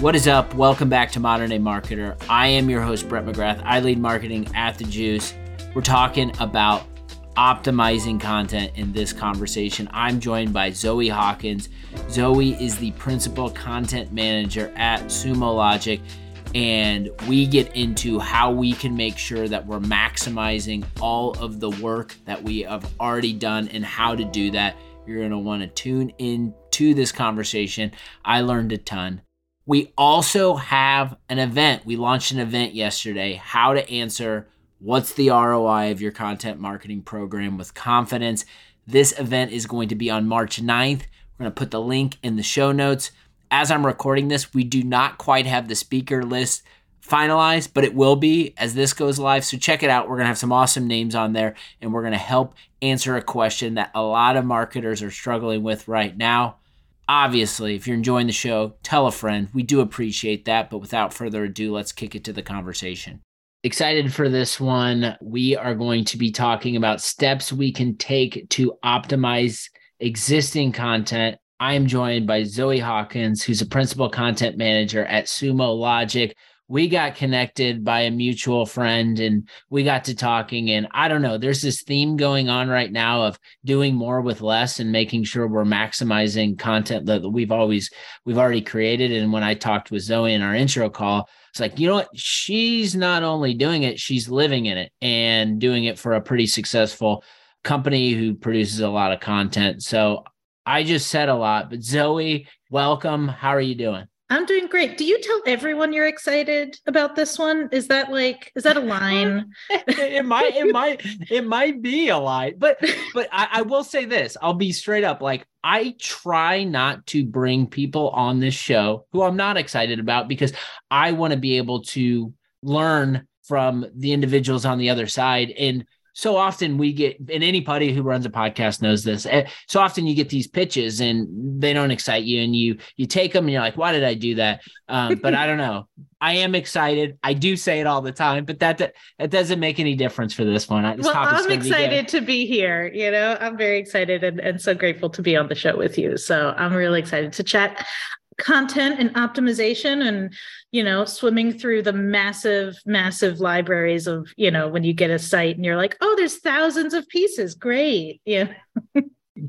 What is up? Welcome back to Modern Day Marketer. I am your host, Brett McGrath. I lead marketing at The Juice. We're talking about optimizing content in this conversation. I'm joined by Zoe Hawkins. Zoe is the principal content manager at Sumo Logic, and we get into how we can make sure that we're maximizing all of the work that we have already done and how to do that. You're going to want to tune in to this conversation. I learned a ton. We also have an event. We launched an event yesterday how to answer what's the ROI of your content marketing program with confidence. This event is going to be on March 9th. We're going to put the link in the show notes. As I'm recording this, we do not quite have the speaker list finalized, but it will be as this goes live. So check it out. We're going to have some awesome names on there, and we're going to help answer a question that a lot of marketers are struggling with right now. Obviously, if you're enjoying the show, tell a friend. We do appreciate that. But without further ado, let's kick it to the conversation. Excited for this one. We are going to be talking about steps we can take to optimize existing content. I am joined by Zoe Hawkins, who's a principal content manager at Sumo Logic we got connected by a mutual friend and we got to talking. And i don't know there's this theme going on right now of doing more with less and making sure we're maximizing content that we've always we've already created. And when i talked with zoe in our intro call it's like you know what? She's not only doing it she's living in it and doing it for a pretty successful company who produces a lot of content. So i just said a lot but zoe welcome. How are you doing I'm doing great. Do you tell everyone you're excited about this one? Is that like is that a line? it might it might it might be a lie, but but I, I, will say this. I'll be straight up. Like I try not to bring people on this show who I'm not excited about because I want to be able to learn from the individuals on the other side and so often we get and anybody who runs a podcast knows this eh, so often you get these pitches and they don't excite you and you you take them and you're like why did i do that? Um, but i don't know. I am excited. I do say it all the time but that that, that doesn't make any difference for this one. This well, i'm excited be to be here you know? I'm very excited and, and so grateful to be on the show with you. So i'm really excited to chat content and optimization and you know swimming through the massive massive libraries of you know when you get a site and you're like oh there's thousands of pieces. Great. Yeah.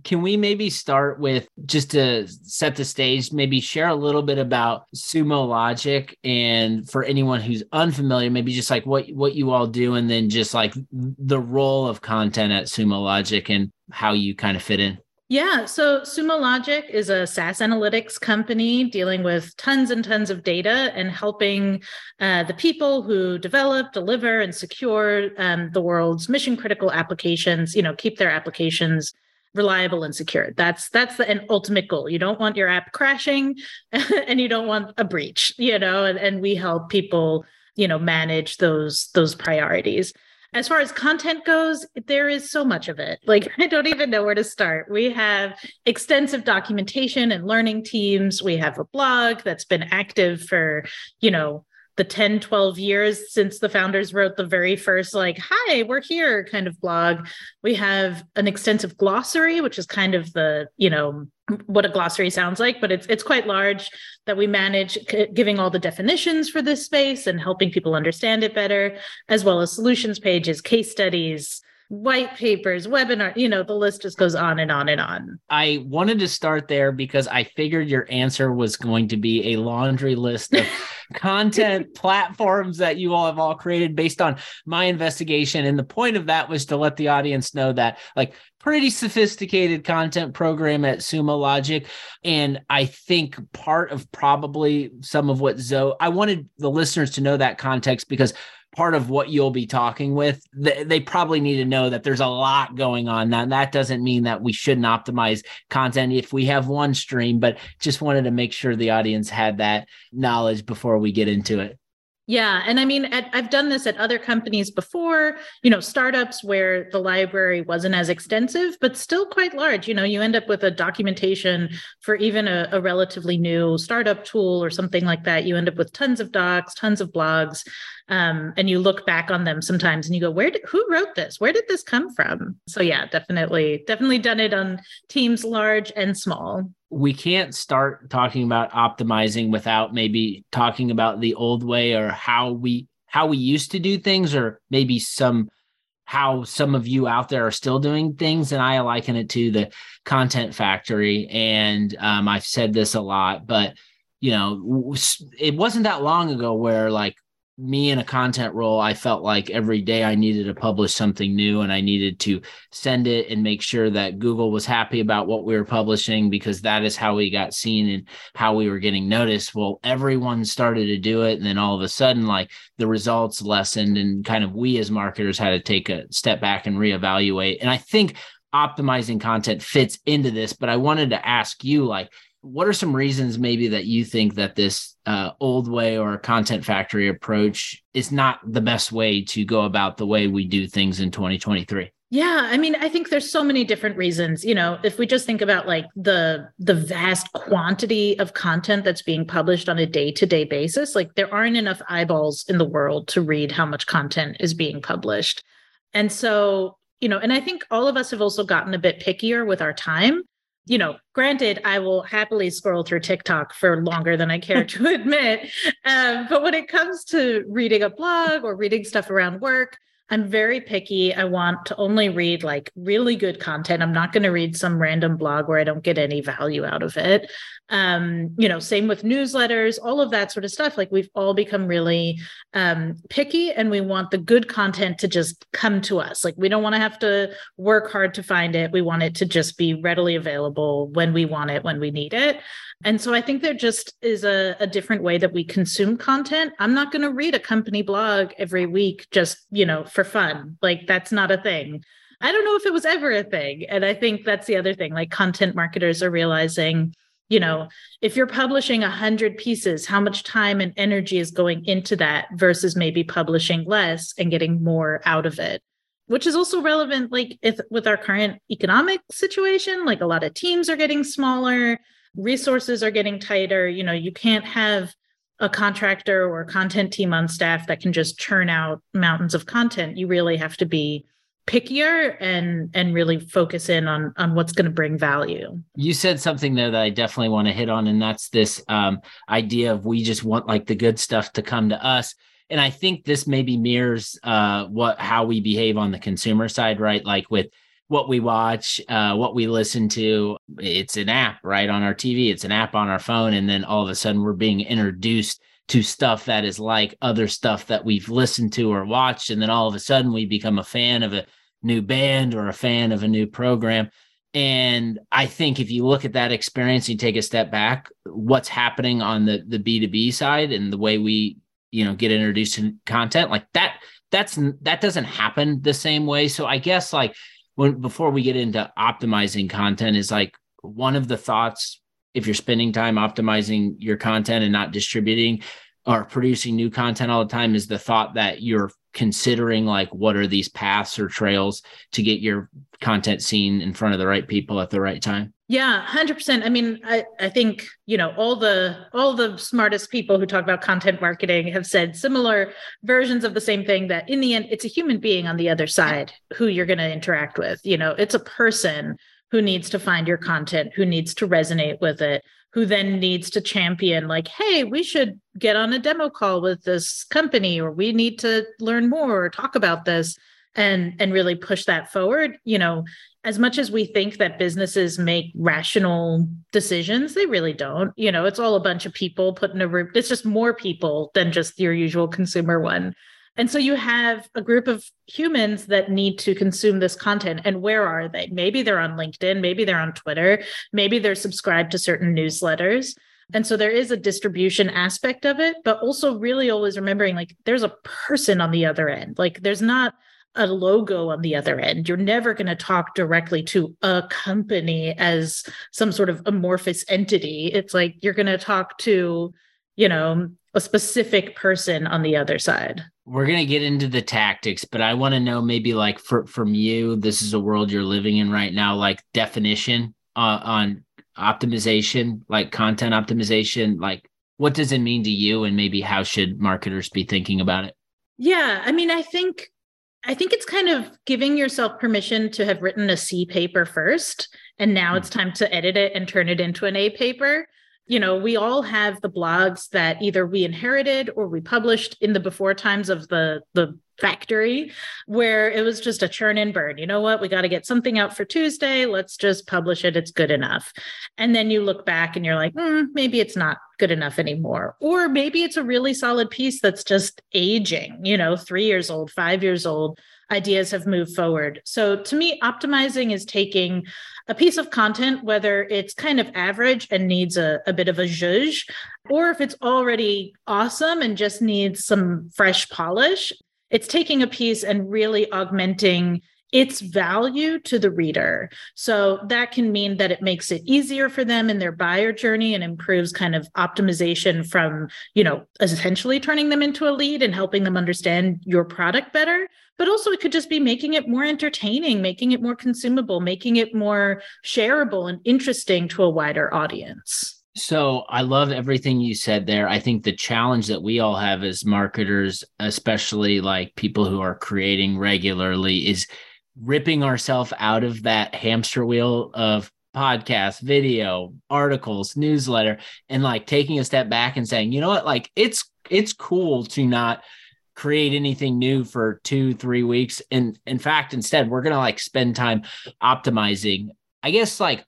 Can we maybe start with just to set the stage maybe share a little bit about sumo logic? And for anyone who's unfamiliar maybe just like what what you all do and then just like the role of content at sumo logic and how you kind of fit in yeah. So Sumo Logic is a SaaS analytics company dealing with tons and tons of data and helping uh, the people who develop, deliver, and secure um, the world's mission critical applications, you know, keep their applications reliable and secure. That's that's the an ultimate goal. You don't want your app crashing and you don't want a breach, you know, and, and we help people, you know, manage those those priorities as far as content goes, there is so much of it. Like, I don't even know where to start. We have extensive documentation and learning teams. We have a blog that's been active for, you know, the 10 12 years since the founders wrote the very first like hi we're here kind of blog. We have an extensive glossary which is kind of the you know what a glossary sounds like, but it's it's quite large that we manage c- giving all the definitions for this space and helping people understand it better, as well as solutions pages, case studies, white papers, webinar, you know, the list just goes on and on and on. I wanted to start there because I figured your answer was going to be a laundry list of content platforms that you all have all created based on my investigation. And the point of that was to let the audience know that, like, pretty sophisticated content program at Sumo Logic. And I think part of probably some of what Zoe, I wanted the listeners to know that context because part of what you'll be talking with, they, probably need to know that there's a lot going on. Now, that doesn't mean that we shouldn't optimize content if we have one stream, but just wanted to make sure the audience had that knowledge before we get into it. Yeah. And I mean, at, I've done this at other companies before, you know, startups where the library wasn't as extensive, but still quite large. You know, you end up with a documentation for even a, a relatively new startup tool or something like that. You end up with tons of docs, tons of blogs. Um, and you look back on them sometimes and you go, where did, who wrote this? Where did this come from? So yeah, definitely, definitely done it on teams large and small. We can't start talking about optimizing without maybe talking about the old way or how we how we used to do things or maybe some how some of you out there are still doing things. And i liken it to the content factory. And um, i've said this a lot but you know it wasn't that long ago where like me in a content role, I felt like every day I needed to publish something new and I needed to send it and make sure that Google was happy about what we were publishing because that is how we got seen and how we were getting noticed. Well, everyone started to do it. And then all of a sudden, like the results lessened and kind of we as marketers had to take a step back and reevaluate. And I think optimizing content fits into this, but I wanted to ask you, like, what are some reasons maybe that you think that this uh, old way or content factory approach is not the best way to go about the way we do things in 2023 yeah i mean i think there's so many different reasons. You know if we just think about like the the vast quantity of content that's being published on a day-to-day basis like there aren't enough eyeballs in the world to read how much content is being published. And so you know and i think all of us have also gotten a bit pickier with our time you know, granted, I will happily scroll through TikTok for longer than I care to admit. Um, but when it comes to reading a blog or reading stuff around work, I'm very picky. I want to only read like really good content. I'm not going to read some random blog where I don't get any value out of it. Um, you know, same with newsletters, all of that sort of stuff. Like we've all become really um, picky and we want the good content to just come to us. Like we don't want to have to work hard to find it. We want it to just be readily available when we want it, when we need it. And so I think there just is a, a different way that we consume content. I'm not going to read a company blog every week just, you know, for fun. Like that's not a thing. I don't know if it was ever a thing. And I think that's the other thing. Like content marketers are realizing, you know, if you're publishing a hundred pieces, how much time and energy is going into that versus maybe publishing less and getting more out of it which is also relevant like if with our current economic situation like a lot of teams are getting smaller resources are getting tighter. You know you can't have a contractor or a content team on staff that can just churn out mountains of content. You really have to be pickier and and really focus in on on what's going to bring value. You said something there that i definitely want to hit on and that's this um, idea of we just want like the good stuff to come to us. And i think this maybe mirrors uh, what how we behave on the consumer side right? Like with what we watch, uh, what we listen to. It's an app, right, on our TV. It's an app on our phone. And then all of a sudden we're being introduced to stuff that is like other stuff that we've listened to or watched. And then all of a sudden we become a fan of a new band or a fan of a new program. And I think if you look at that experience, you take a step back, what's happening on the the B2B side and the way we, you know, get introduced to content like that, that's that doesn't happen the same way. So I guess like when before we get into optimizing content is like one of the thoughts if you're spending time optimizing your content and not distributing or producing new content all the time is the thought that you're considering like what are these paths or trails to get your content seen in front of the right people at the right time yeah 100% i mean i i think you know all the all the smartest people who talk about content marketing have said similar versions of the same thing that in the end it's a human being on the other side who you're going to interact with. You know it's a person who needs to find your content who needs to resonate with it who then needs to champion like hey we should get on a demo call with this company or we need to learn more or talk about this and and really push that forward. You know as much as we think that businesses make rational decisions they really don't you know it's all a bunch of people put in a room it's just more people than just your usual consumer one and so you have a group of humans that need to consume this content. And where are they? Maybe they're on LinkedIn, maybe they're on Twitter, maybe they're subscribed to certain newsletters. And so there is a distribution aspect of it, but also really always remembering like there's a person on the other end. Like there's not a logo on the other end. You're never going to talk directly to a company as some sort of amorphous entity. It's like you're going to talk to, you know, a specific person on the other side we're going to get into the tactics but i want to know maybe like for, from you this is a world you're living in right now like definition uh, on optimization like content optimization like what does it mean to you and maybe how should marketers be thinking about it yeah i mean i think I think it's kind of giving yourself permission to have written a C paper first. And now it's mm. time to edit it and turn it into an A paper. You know, we all have the blogs that either we inherited or we published in the before times of the, the factory where it was just a churn and burn. You know what? We got to get something out for Tuesday. Let's just publish it. It's good enough. And then you look back and you're like, mm, maybe it's not good enough anymore. Or maybe it's a really solid piece that's just aging, you know, three years old, five years old. Ideas have moved forward. So to me, optimizing is taking a piece of content, whether it's kind of average and needs a, a bit of a zhuzh, or if it's already awesome and just needs some fresh polish, it's taking a piece and really augmenting its value to the reader. So that can mean that it makes it easier for them in their buyer journey and improves kind of optimization from, you know, essentially turning them into a lead and helping them understand your product better. But also, it could just be making it more entertaining, making it more consumable, making it more shareable and interesting to a wider audience. So I love everything you said there. I think the challenge that we all have as marketers, especially like people who are creating regularly, is ripping ourselves out of that hamster wheel of podcast, video, articles, newsletter, and like taking a step back and saying, you know what, like it's it's cool to not create anything new for two, three weeks. And in fact, instead, we're gonna like spend time optimizing. I guess like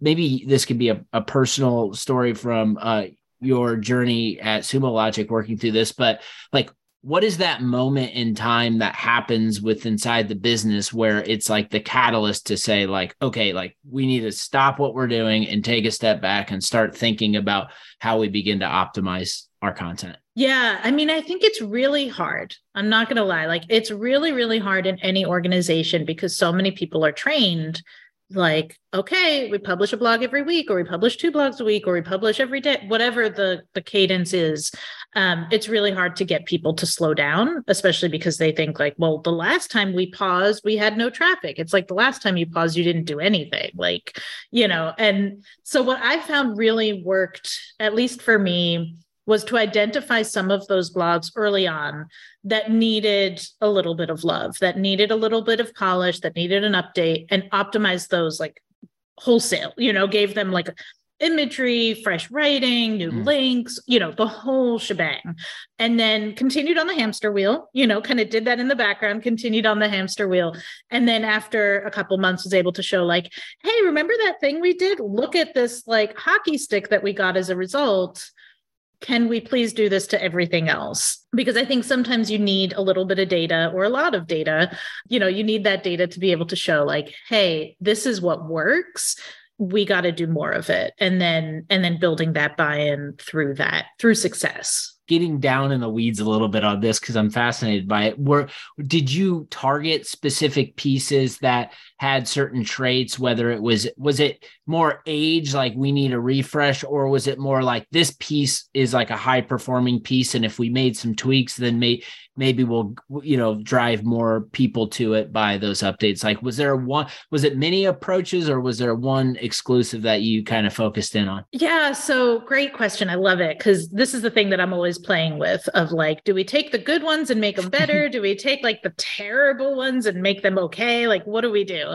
maybe this could be a, a personal story from uh, your journey at Sumo Logic working through this, but like what is that moment in time that happens with inside the business where it's like the catalyst to say like okay like we need to stop what we're doing and take a step back and start thinking about how we begin to optimize our content? Yeah i mean i think it's really hard. I'm not going to lie. Like it's really really hard in any organization because so many people are trained like okay we publish a blog every week or we publish two blogs a week or we publish every day whatever the the cadence is um, it's really hard to get people to slow down especially because they think like well the last time we paused we had no traffic. It's like the last time you paused you didn't do anything like you know and so what i found really worked at least for me was to identify some of those blogs early on that needed a little bit of love, that needed a little bit of polish, that needed an update, and optimize those like wholesale, you know, gave them like imagery, fresh writing, new mm. links, you know, the whole shebang. And then continued on the hamster wheel, you know, kind of did that in the background, continued on the hamster wheel. And then after a couple months was able to show like, hey, remember that thing we did? Look at this like hockey stick that we got as a result can we please do this to everything else? Because I think sometimes you need a little bit of data or a lot of data. You know, you need that data to be able to show, like, hey, this is what works. We got to do more of it. And then, and then building that buy in through that, through success getting down in the weeds a little bit on this because I'm fascinated by it. Were did you target specific pieces that had certain traits? Whether it was was it more age, like we need a refresh, or was it more like this piece is like a high performing piece, and if we made some tweaks, then may, maybe we'll you know drive more people to it by those updates. Like, was there one? Was it many approaches, or was there one exclusive that you kind of focused in on? Yeah, so great question. I love it because this is the thing that I'm always playing with of like, do we take the good ones and make them better? do we take like the terrible ones and make them okay? Like, what do we do?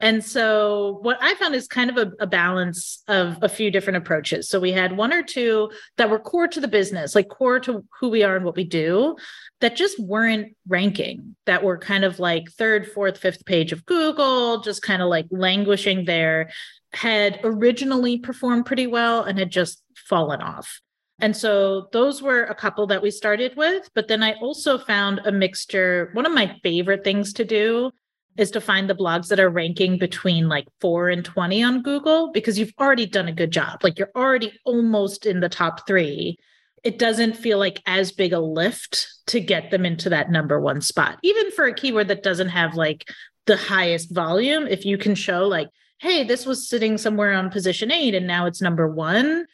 And so, what I found is kind of a, a, balance of a few different approaches. So, we had one or two that were core to the business, like core to who we are and what we do, that just weren't ranking, that were kind of like third, fourth, fifth page of Google, just kind of like languishing there, had originally performed pretty well and had just fallen off. And so those were a couple that we started with. But then I also found a mixture. One of my favorite things to do is to find the blogs that are ranking between like four and 20 on Google because you've already done a good job. Like you're already almost in the top three. It doesn't feel like as big a lift to get them into that number one spot, even for a keyword that doesn't have like the highest volume. If you can show, like, hey, this was sitting somewhere on position eight and now it's number one,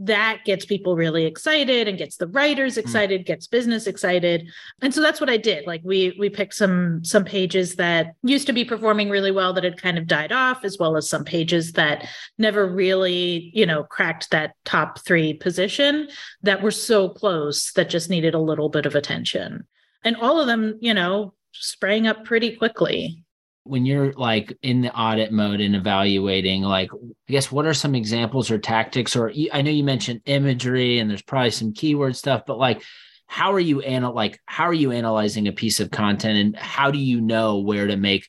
that gets people really excited and gets the writers hmm. excited mm. gets business excited and so that's what i did like we we picked some some pages that used to be performing really well that had kind of died off as well as some pages that never really you know cracked that top 3 position that were so close that just needed a little bit of attention and all of them you know sprang up pretty quickly when you're like in the audit mode and evaluating like i guess what are some examples or tactics or i know you mentioned imagery and there's probably some keyword stuff but like how are you anal like how are you analyzing a piece of content and how do you know where to make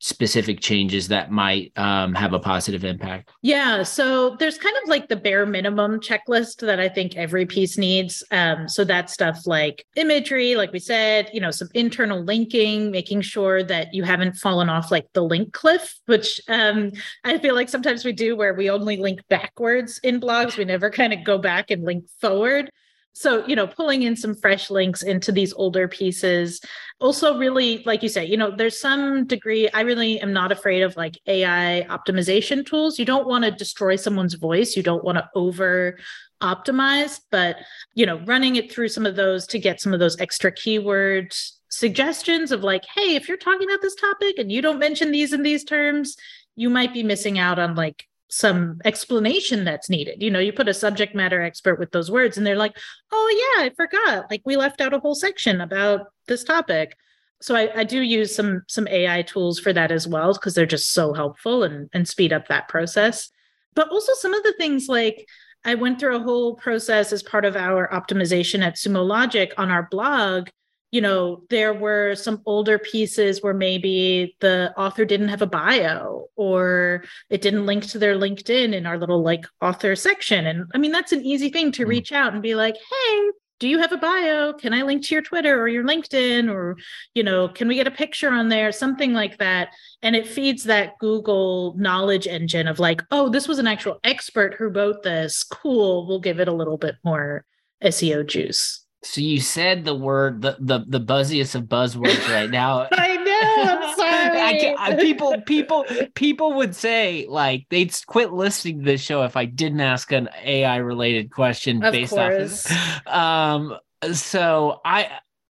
specific changes that might um, have a positive impact? Yeah, so there's kind of like the bare minimum checklist that I think every piece needs. Um, so that stuff like imagery, like we said, you know, some internal linking, making sure that you haven't fallen off like the link cliff, which um, I feel like sometimes we do where we only link backwards in blogs. We never kind of go back and link forward so you know pulling in some fresh links into these older pieces. Also really like you say you know there's some degree i really am not afraid of like ai optimization tools. You don't want to destroy someone's voice. You don't want to over optimize but you know running it through some of those to get some of those extra keyword suggestions of like hey if you're talking about this topic and you don't mention these in these terms you might be missing out on like some explanation that's needed. You know, you put a subject matter expert with those words and they're like, oh, yeah, I forgot. Like we left out a whole section about this topic. So I, I do use some some AI tools for that as well because they're just so helpful and, and speed up that process. But also some of the things like I went through a whole process as part of our optimization at Sumo Logic on our blog you know, there were some older pieces where maybe the author didn't have a bio or it didn't link to their LinkedIn in our little like author section. And I mean, that's an easy thing to mm. reach out and be like, hey, do you have a bio? Can I link to your Twitter or your LinkedIn? Or, you know, can we get a picture on there? Something like that. And it feeds that Google knowledge engine of like, oh, this was an actual expert who wrote this. Cool. We'll give it a little bit more SEO juice. So you said the word the the, the buzziest of buzzwords right now. I know. I'm sorry. I, I, people people people would say like they'd quit listening to this show if I didn't ask an AI related question of based course. off of. Um. So I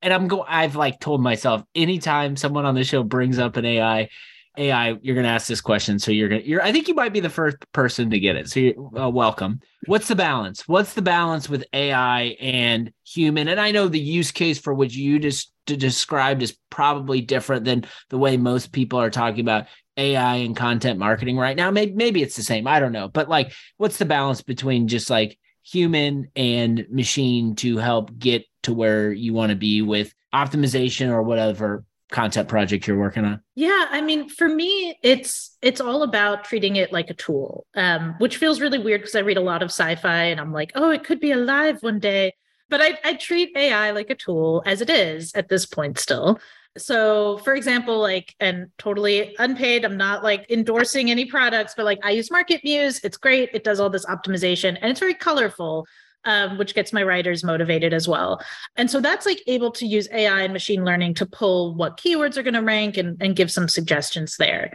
and I'm going. I've like told myself anytime someone on the show brings up an AI AI, you're going to ask this question. So you're going to, you're, I think you might be the first person to get it. So you're uh, welcome. What's the balance? What's the balance with AI and human? And I know the use case for which you just described is probably different than the way most people are talking about AI and content marketing right now. Maybe, maybe it's the same. I don't know. But like, what's the balance between just like human and machine to help get to where you want to be with optimization or whatever concept project you're working on? Yeah, I mean, for me, it's it's all about treating it like a tool, um, which feels really weird because I read a lot of sci-fi and I'm like, oh, it could be alive one day. But I, I treat AI like a tool as it is at this point still. So, for example, like, and totally unpaid, I'm not like endorsing any products, but like I use MarketMuse. It's great. It does all this optimization and it's very colorful um, which gets my writers motivated as well. And so that's like able to use AI and machine learning to pull what keywords are going to rank and, and give some suggestions there.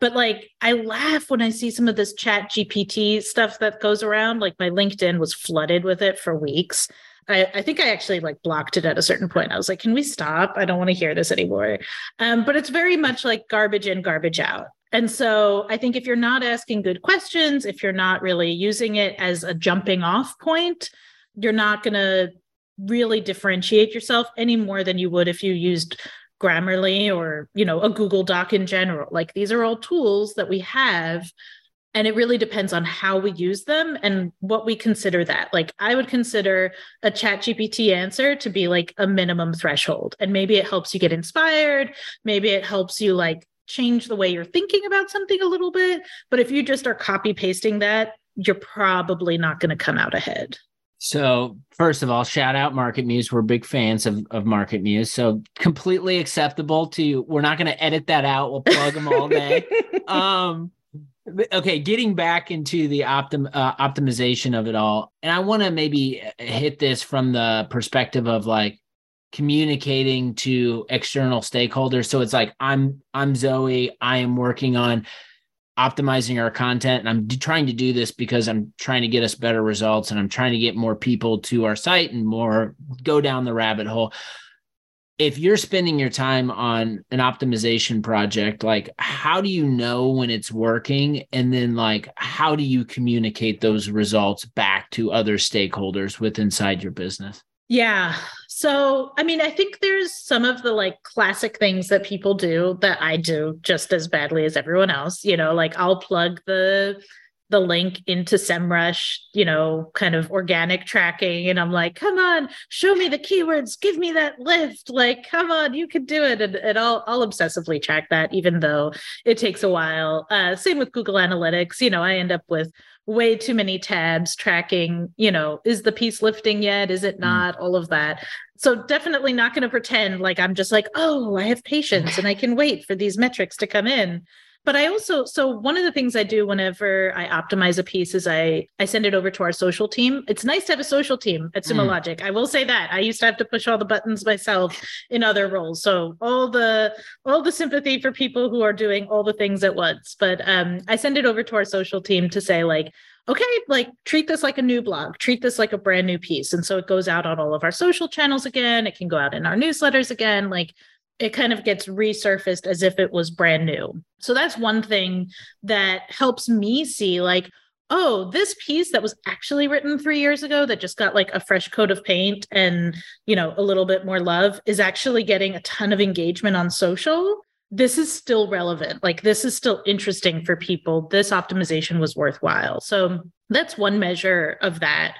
But like, I laugh when I see some of this chat GPT stuff that goes around. Like, my LinkedIn was flooded with it for weeks. I, I, think I actually like blocked it at a certain point. I was like, can we stop? I don't want to hear this anymore. Um, but it's very much like garbage in, garbage out. And so I think if you're not asking good questions, if you're not really using it as a jumping off point, you're not going to really differentiate yourself any more than you would if you used Grammarly or, you know, a Google Doc in general. Like these are all tools that we have and it really depends on how we use them and what we consider that like i would consider a chat gpt answer to be like a minimum threshold and maybe it helps you get inspired maybe it helps you like change the way you're thinking about something a little bit. But if you just are copy pasting that, you're probably not going to come out ahead. So, first of all, shout out MarketMuse. We're big fans of, of MarketMuse. So, completely acceptable to, you. we're not going to edit that out. We'll plug them all day. um, okay, getting back into the optim, uh, optimization of it all. And I want to maybe hit this from the perspective of like, communicating to external stakeholders. So it's like i'm i'm zoe i am working on optimizing our content and i'm trying to do this because i'm trying to get us better results and i'm trying to get more people to our site and more go down the rabbit hole. If you're spending your time on an optimization project like how do you know when it's working? And then like how do you communicate those results back to other stakeholders with inside your business? Yeah. So, I mean, I think there's some of the like classic things that people do that I do just as badly as everyone else. You know, like I'll plug the the link into SEMrush, you know, kind of organic tracking. And I'm like, come on, show me the keywords, give me that lift. Like, come on, you can do it. And, and I'll, I'll obsessively track that, even though it takes a while. Uh, same with Google Analytics. You know, I end up with way too many tabs tracking, you know, is the piece lifting yet? Is it mm. not? Mm. All of that. So definitely not going to pretend like I'm just like, oh, I have patience and I can wait for these metrics to come in but i also so one of the things i do whenever i optimize a piece is i i send it over to our social team it's nice to have a social team at sumo mm. logic i will say that i used to have to push all the buttons myself in other roles so all the all the sympathy for people who are doing all the things at once but um i send it over to our social team to say like okay, like treat this like a new blog, treat this like a brand new piece. And so it goes out on all of our social channels again. It can go out in our newsletters again. Like it kind of gets resurfaced as if it was brand new. So that's one thing that helps me see like, oh, this piece that was actually written three years ago that just got like a fresh coat of paint and, you know, a little bit more love is actually getting a ton of engagement on social. This is still relevant. Like, this is still interesting for people. This optimization was worthwhile. So that's one measure of that.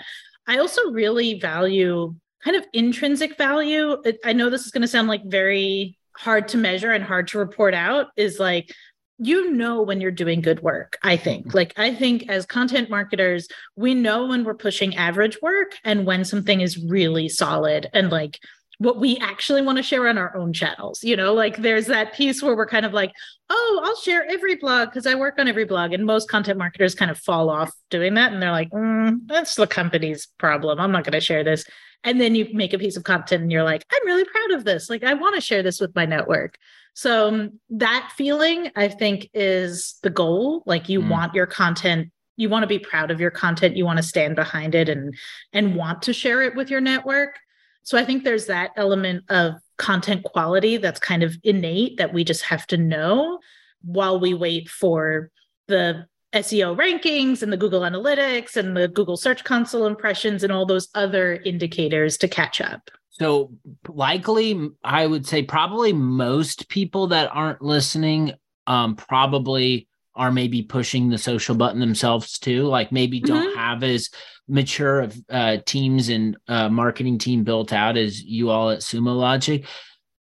I also really value kind of intrinsic value i know this is going to sound like very hard to measure and hard to report out is like you know when you're doing good work i think. Mm-hmm. like i think as content marketers we know when we're pushing average work and when something is really solid and like what we actually want to share on our own channels you know? Like there's that piece where we're kind of like oh i'll share every blog because i work on every blog and most content marketers kind of fall off doing that and they're like mm, that's the company's problem. I'm not going to share this and then you make a piece of content and you're like i'm really proud of this. Like i want to share this with my network. So um, that feeling i think is the goal. Like you mm. want your content you want to be proud of your content. You want to stand behind it and and want to share it with your network. So i think there's that element of content quality that's kind of innate that we just have to know while we wait for the SEO rankings and the Google Analytics and the Google Search Console impressions and all those other indicators to catch up. So, likely, I would say probably most people that aren't listening um, probably are maybe pushing the social button themselves too. Like maybe don't mm-hmm. have as mature of uh, teams and uh, marketing team built out as you all at Sumo Logic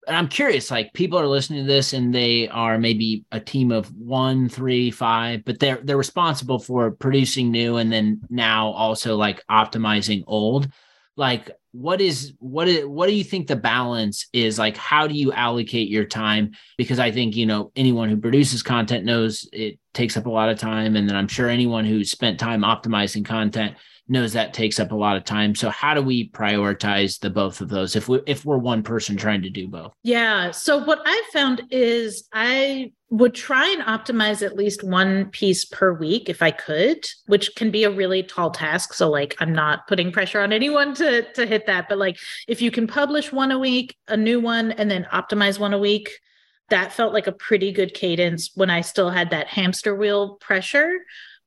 I'm curious, like people are listening to this and they are maybe a team of one, three, five, but they're they're responsible for producing new and then now also like optimizing old. Like what is what is what do you think the balance is like how do you allocate your time because i think you know anyone who produces content knows it takes up a lot of time and then i'm sure anyone who's spent time optimizing content knows that takes up a lot of time. So how do we prioritize the both of those if we if we're one person trying to do both? Yeah. So what I found is I would try and optimize at least one piece per week if I could, which can be a really tall task. So like I'm not putting pressure on anyone to to hit that, but like if you can publish one a week, a new one and then optimize one a week, that felt like a pretty good cadence when I still had that hamster wheel pressure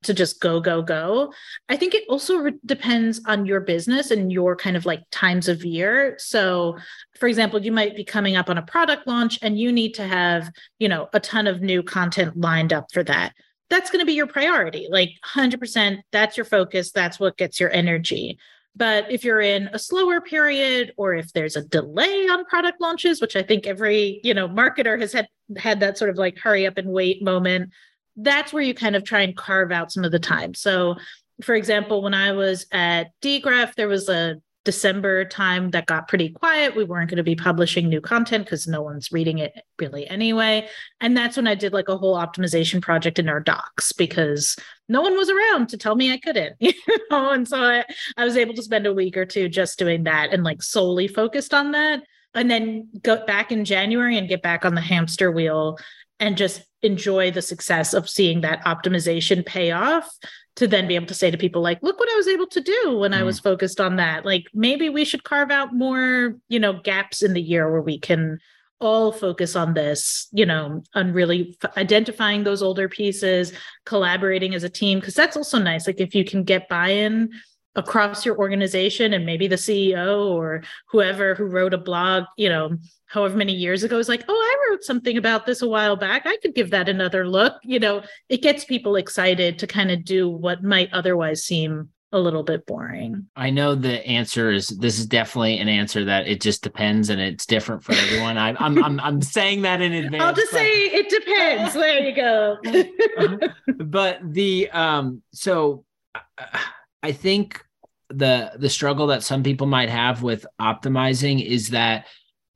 to just go go go. I think it also re- depends on your business and your kind of like times of year. So for example you might be coming up on a product launch and you need to have you know a ton of new content lined up for that. That's going to be your priority. Like 100% that's your focus. That's what gets your energy. But if you're in a slower period or if there's a delay on product launches which i think every you know marketer has had had that sort of like hurry up and wait moment that's where you kind of try and carve out some of the time. So, for example, when I was at dgraph, there was a December time that got pretty quiet. We weren't going to be publishing new content because no one's reading it really anyway. And that's when I did like a whole optimization project in our docs because no one was around to tell me I couldn't, you know. And so I, I was able to spend a week or two just doing that and like solely focused on that. And then go back in January and get back on the hamster wheel and just enjoy the success of seeing that optimization pay off to then be able to say to people like look what i was able to do when mm. i was focused on that like maybe we should carve out more you know gaps in the year where we can all focus on this you know on really f- identifying those older pieces collaborating as a team because that's also nice like if you can get buy-in across your organization and maybe the CEO or whoever who wrote a blog, you know, however many years ago is like, oh, I wrote something about this a while back. I could give that another look. You know, it gets people excited to kind of do what might otherwise seem a little bit boring. I know the answer is this is definitely an answer that it just depends and it's different for everyone. I, I'm I'm I'm saying that in advance. I'll just but... say it depends. There you go. but the um so uh, I think the the struggle that some people might have with optimizing is that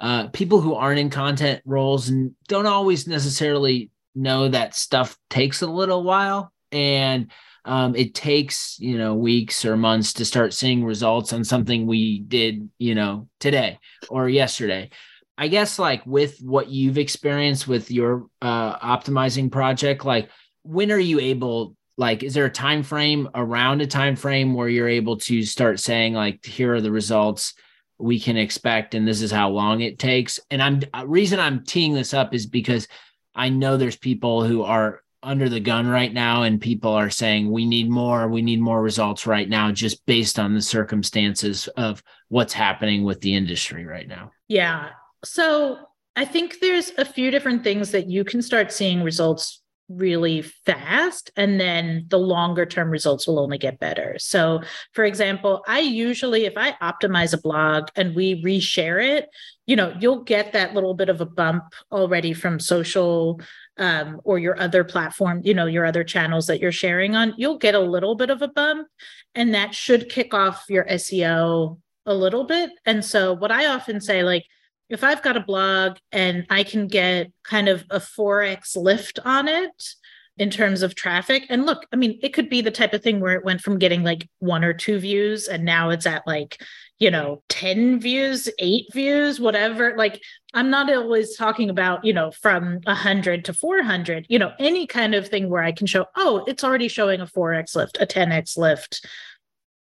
uh, people who aren't in content roles don't always necessarily know that stuff takes a little while. And um, it takes you know weeks or months to start seeing results on something we did you know today or yesterday. I guess like with what you've experienced with your uh, optimizing project like when are you able like is there a time frame around a time frame where you're able to start saying like here are the results we can expect and this is how long it takes? And i'm uh, reason i'm teeing this up is because i know there's people who are under the gun right now and people are saying we need more. We need more results right now just based on the circumstances of what's happening with the industry right now. Yeah. So i think there's a few different things that you can start seeing results really fast and then the longer term results will only get better. So, for example, I usually if I optimize a blog and we reshare it, you know, you'll get that little bit of a bump already from social um, or your other platform, you know, your other channels that you're sharing on. You'll get a little bit of a bump and that should kick off your SEO a little bit. And so what I often say like if I've got a blog and I can get kind of a 4x lift on it in terms of traffic, and look, I mean, it could be the type of thing where it went from getting like one or two views and now it's at like, you know, 10 views, eight views, whatever. Like, I'm not always talking about, you know, from 100 to 400, you know, any kind of thing where I can show, oh, it's already showing a 4x lift, a 10x lift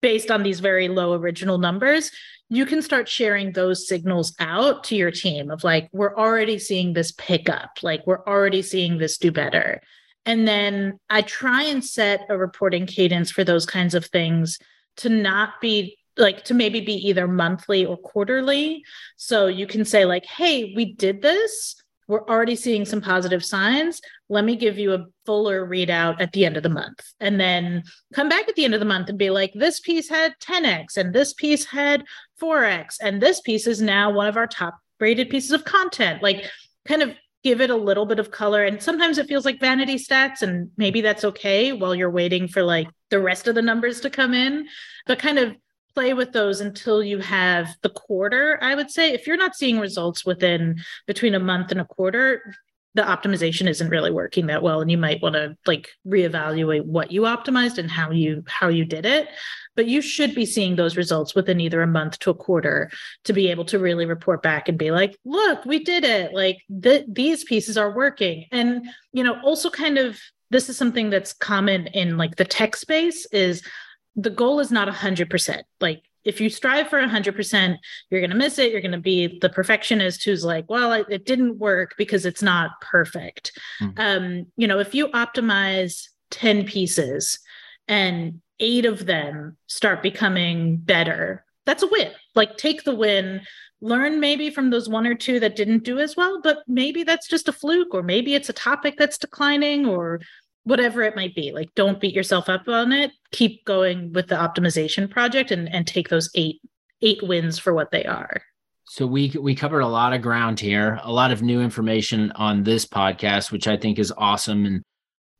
based on these very low original numbers you can start sharing those signals out to your team of like we're already seeing this pick up like we're already seeing this do better. And then i try and set a reporting cadence for those kinds of things to not be like to maybe be either monthly or quarterly. So you can say like hey we did this we're already seeing some positive signs. Let me give you a fuller readout at the end of the month. And then come back at the end of the month and be like, this piece had 10x and this piece had 4x. And this piece is now one of our top rated pieces of content. Like, kind of give it a little bit of color. And sometimes it feels like vanity stats, and maybe that's okay while you're waiting for like the rest of the numbers to come in. But kind of play with those until you have the quarter i would say. If you're not seeing results within between a month and a quarter the optimization isn't really working that well and you might want to like reevaluate what you optimized and how you how you did it. But you should be seeing those results within either a month to a quarter to be able to really report back and be like look we did it. Like th- these pieces are working. And you know also kind of this is something that's common in like the tech space is the goal is not 100%. Like if you strive for 100%, you're going to miss it. You're going to be the perfectionist who's like, well, it, it didn't work because it's not perfect. Mm-hmm. Um, you know, if you optimize 10 pieces and eight of them start becoming better, that's a win. Like take the win, learn maybe from those one or two that didn't do as well, but maybe that's just a fluke, or maybe it's a topic that's declining, or whatever it might be like don't beat yourself up on it. Keep going with the optimization project and and take those eight eight wins for what they are. So we we covered a lot of ground here a lot of new information on this podcast which i think is awesome. And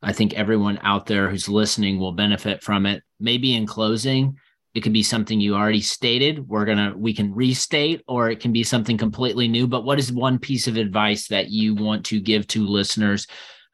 i think everyone out there who's listening will benefit from it. Maybe in closing it could be something you already stated. We're gonna we can restate or it can be something completely new. But what is one piece of advice that you want to give to listeners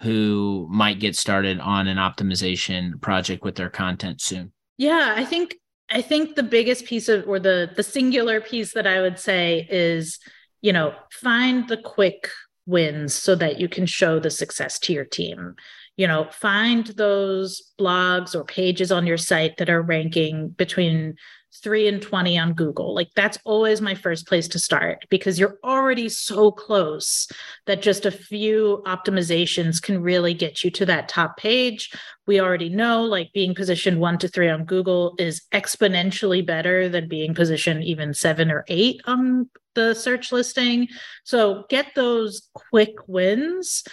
who might get started on an optimization project with their content soon? Yeah, I think I think the biggest piece of or the the singular piece that I would say is, you know, find the quick wins so that you can show the success to your team. You know, find those blogs or pages on your site that are ranking between 3 and 20 on Google. Like that's always my first place to start because you're already so close that just a few optimizations can really get you to that top page. We already know like being positioned 1 to 3 on Google is exponentially better than being positioned even 7 or 8 on the search listing. So get those quick wins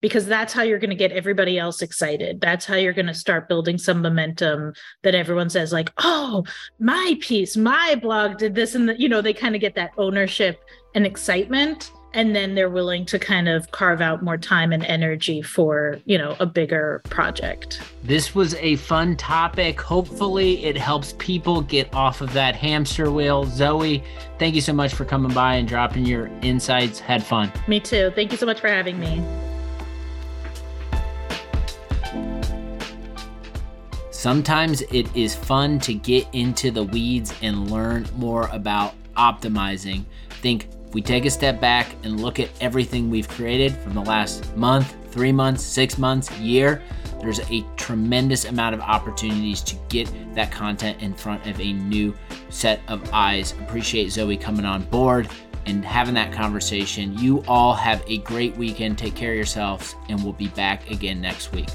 because that's how you're going to get everybody else excited. That's how you're going to start building some momentum that everyone says like, "Oh, my piece, my blog did this and the, you know, they kind of get that ownership and excitement and then they're willing to kind of carve out more time and energy for, you know, a bigger project. This was a fun topic. Hopefully it helps people get off of that hamster wheel. Zoe, thank you so much for coming by and dropping your insights. Had fun. Me too. Thank you so much for having me. Sometimes it is fun to get into the weeds and learn more about optimizing. Think if we take a step back and look at everything we've created from the last month, three months, six months, year, there's a tremendous amount of opportunities to get that content in front of a new set of eyes. Appreciate Zoe coming on board and having that conversation. You all have a great weekend. Take care of yourselves, and we'll be back again next week.